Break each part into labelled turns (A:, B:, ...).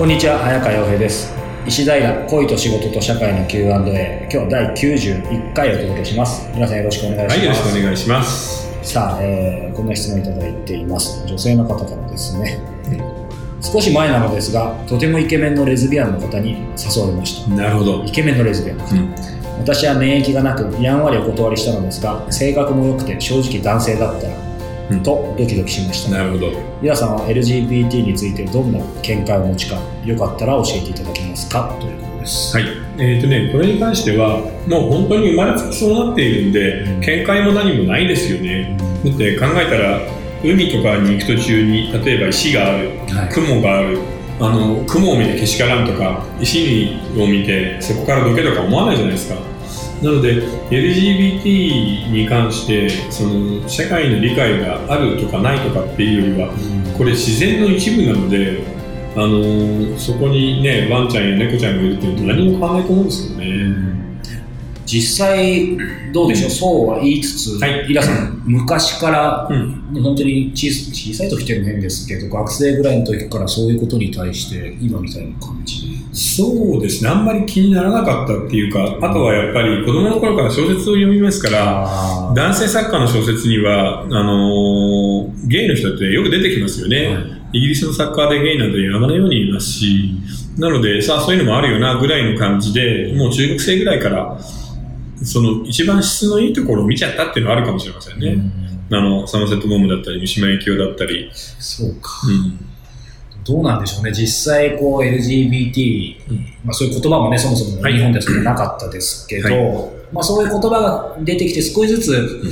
A: こんにちは早川洋平です。石平恋と仕事と社会の Q&A 今日第91回お届けします。皆さんよろしくお願いします、
B: はい、よろしくお願いします。
A: さあ、えーこんな質問いただいています。女性の方からですね、少し前なのですがとてもイケメンのレズビアンの方に誘われました。
B: なるほど。
A: イケメンのレズビアン。の方、
B: うん。
A: 私は免疫がなくやんわりお断りしたのですが性格も良くて正直男性だったら、
B: うん
A: とドキドキしました
B: なるほど。
A: 皆さんは LGBT についてどんな見解をお持ちかよかったら教えていただけますか？ということです、
B: はい。えっ、とね、これに関しては、もう本当に生まれつきそうなっているんで、
A: うん
B: 見解も何もないですよね。だって考えたら、海とかに行く途中に、例えば石がある、
A: はい
B: 雲がある、あの、雲を見てけしからんとか、石を見てそこからどけとか思わないじゃないですか。なので、LGBT に関して、その、社会の理解があるとかないとかっていうよりは、これ自然の一部なので、あのーそこにね、ワンちゃんや猫ちゃんがいるっていうのは何も変わらないと思うんですよね。
A: 実際どうでしょう、そうは言いつつ、
B: はい。
A: イラさん昔から、
B: うん。
A: 本当に小さ小さい時っていうのも変ですけど学生ぐらいの時からそういうことに対して今みたいな感じ
B: そうですね、あんまり気にならなかったっていうか、あとはやっぱり子供の頃から小説を読みますから、
A: あ
B: 男性作家の小説には、あのーゲイの人ってよく出てきますよね。
A: はい
B: イギリスの作家でゲイなんて山のようにいますし、なので、さあそういうのもあるよなぐらいの感じで、もう中学生ぐらいから、その一番質のいいところを見ちゃったっていうのはあるかもしれませんね。あの、サマセットボムだったり、三島由紀夫だったり。
A: そうか
B: うん。
A: どうなんでしょうね。実際こう LGBT、まあ、そういう言葉もねそもそも
B: はい。
A: 日本ではそんななかったですけど、
B: は
A: まあ、そういう言葉が出てきて少しずつ、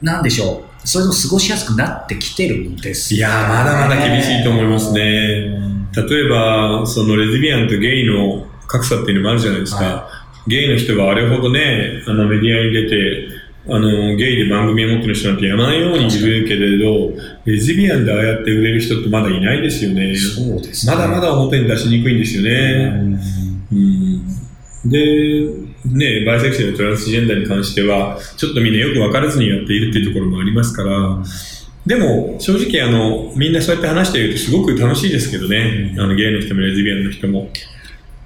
A: なんでしょう。それでも過ごしやすくなってきてるんです。
B: いやー、まだまだ厳しいと思いますね。
A: うん。
B: 例えば、そのレズビアンとゲイの格差っていうのもあるじゃないですか。
A: は
B: ゲイの人はあれほどね、あのメディアに出て、あの、ゲイで番組を持ってる人なんて山のようにいるけれど、レズビアンでああやって売れる人ってまだいないですよね。
A: そうですね
B: まだまだ表に出しにくいんですよね。うんで、ね、バイセクシュアルトランスジェンダーに関しては、ちょっとみんなよく分からずにやっているっていうところもありますから、でも、正直あの、みんなそうやって話しているとすごく楽しいですけどね。あの、ゲイの人もレズビアンの人も。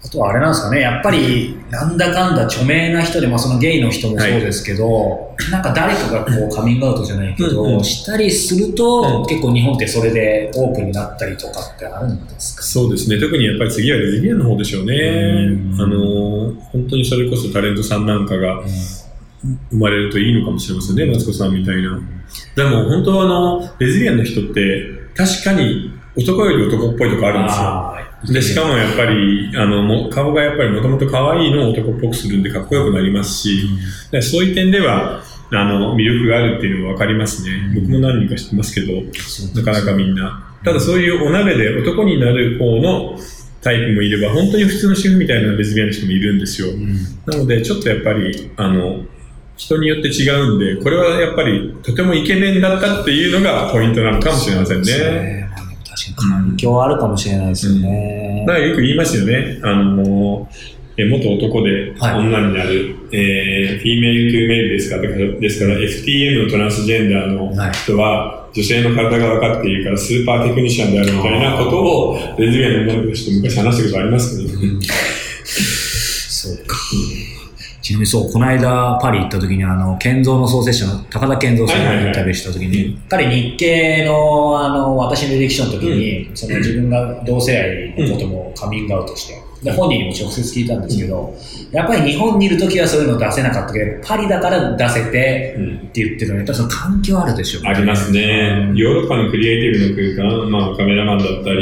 A: あとはあれなんですかね、やっぱりなんだかんだ著名な人で、まあ、そのゲイの人もそうですけど、なんか誰かがこうカミングアウトじゃないけど、
B: うんうん
A: したりすると、
B: うん
A: 結構日本ってそれでオープンになったりとかってあるんですか？
B: そうですね。特にやっぱり次はレズビアンの方でしょうね。
A: うん
B: あの、本当にそれこそタレントさんなんかが生まれるといいのかもしれませんね。マツコさんみたいな。でも本当はあの、レズビアンの人って確かに男より男っぽいとこあるんですよ。で、しかもやっぱり、あの、も顔がやっぱりもともと可愛いのを男っぽくするんでかっこよくなりますし、でそういう点では、あの、魅力があるっていうのは分かりますね。僕も何人か知ってますけど、なかなかみんな。ただそういうお鍋で男になる方のタイプもいれば、本当に普通の主婦みたいなレズビアンの人もいるんですよ。
A: うん
B: なので、ちょっとやっぱり、あの、人によって違うんで、これはやっぱりとてもイケメンだったっていうのがポイントなのかもしれませんね。
A: 確かに環境はあるかもしれないですよね。
B: だからよく言いますよね。あの、え元男で
A: はい
B: 女になる、えー Female to Male ですから、ですから FTM のトランスジェンダーの
A: はい
B: 人は女性の体が分かっているからスーパーテクニシャンであるみたいなことをレズビアンの女の子として昔話したことありますけどね。
A: そうか。ちなみにそう、この間パリ行った時に、あの、健三の創設者の高田健三さんにインタビューした時に、彼日系の、あの、私の歴史の時に、その自分が同性愛のこともカミングアウトして、で、本人にも直接聞いたんですけど、やっぱり日本にいる時はそういうの出せなかったけど、パリだから出せて
B: うん
A: って言ってるのに、やっぱりその環境あるでしょうね。
B: ありますね。ヨーロッパのクリエイティブの空間、まあカメラマンだったり、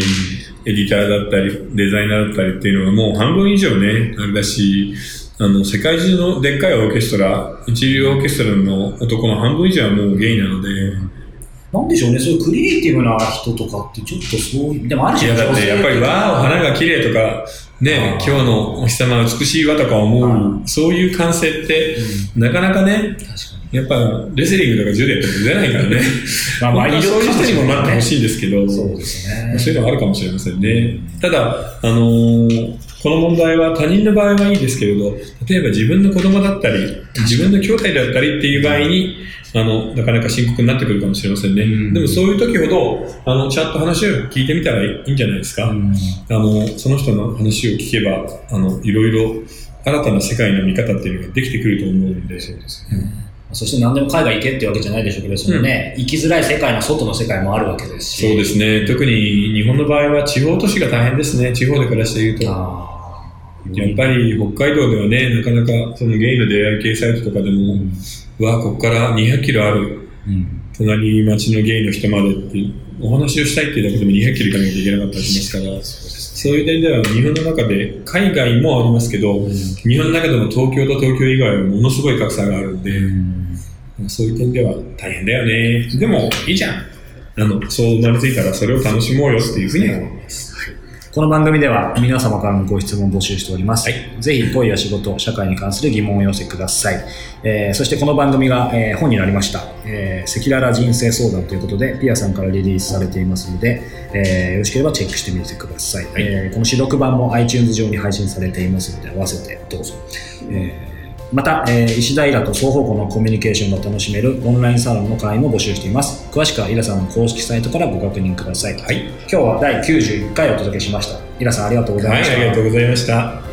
B: エディターだったり、デザイナーだったりっていうのがもう半分以上ね、あれだし、あの、世界中のでっかいオーケストラ、一流オーケストラの男の半分以上はもうゲイなので、
A: なんでしょうね、そういうクリエイティブな人とかってちょっとそういう、でもある
B: い
A: じゃない
B: やだってやっぱりわーお花が綺麗とか、ね、今日のお日様は美しいわとか思
A: う
B: う、そういう感性って、なかなかね、
A: 確かに。
B: やっぱレスリングとか柔道やっても出ないからね。
A: まあ
B: そういう人にもなってほしいんですけど、
A: そうですね。
B: そういうのはあるかもしれませんね。ただ、あのーこの問題は他人の場合はいいですけれど、例えば自分の子供だったり、自分の兄弟だったりっていう場合に、あの、なかなか深刻になってくるかもしれませんね。
A: うん
B: でもそういう時ほど、あの、ちゃんと話を聞いてみたらいいんじゃないですか。
A: うん
B: あの、その人の話を聞けば、あの、いろいろ新たな世界の見方っていうのができてくると思うんで。そうです
A: そして何でも海外行けってわけじゃないでしょうけど、そのね、生きづらい世界の外の世界もあるわけですし。
B: そうですね。特に日本の場合は地方都市が大変ですね。地方で暮らしていると。
A: あ
B: やっぱり北海道ではね、なかなかそのゲイの出会い系サイトとかでも、うわ、ここから200キロある
A: うん。
B: 隣町のゲイの人までっていうお話をしたいっていうだけでも200キロ行かなきゃいけなかったりしますから、そういう点では日本の中で海外もありますけど、日本の中でも東京と東京以外はものすごい格差があるんで、そういう点では大変だよね。でもいいじゃん。あの、そう生まれついたらそれを楽しもうよっていうふうに思います。
A: この番組では皆様からのご質問を募集しております。ぜひ恋や仕事、社会に関する疑問をお寄せください。えーそしてこの番組が、えー本になりました。えー赤裸々人生相談ということで、ピアさんからリリースされていますので、えーよろしければチェックしてみてください。えーこの試読版も iTunes 上に配信されていますので、合わせてどうぞ。えーまた、えー石田イラと双方向のコミュニケーションが楽しめるオンラインサロンの会員も募集しています。詳しくはイラさんの公式サイトからご確認ください。
B: はい。
A: 今日は第91回お届けしました。イラさんありがとうござい
B: はい、
A: ました。
B: ありがとうございました。「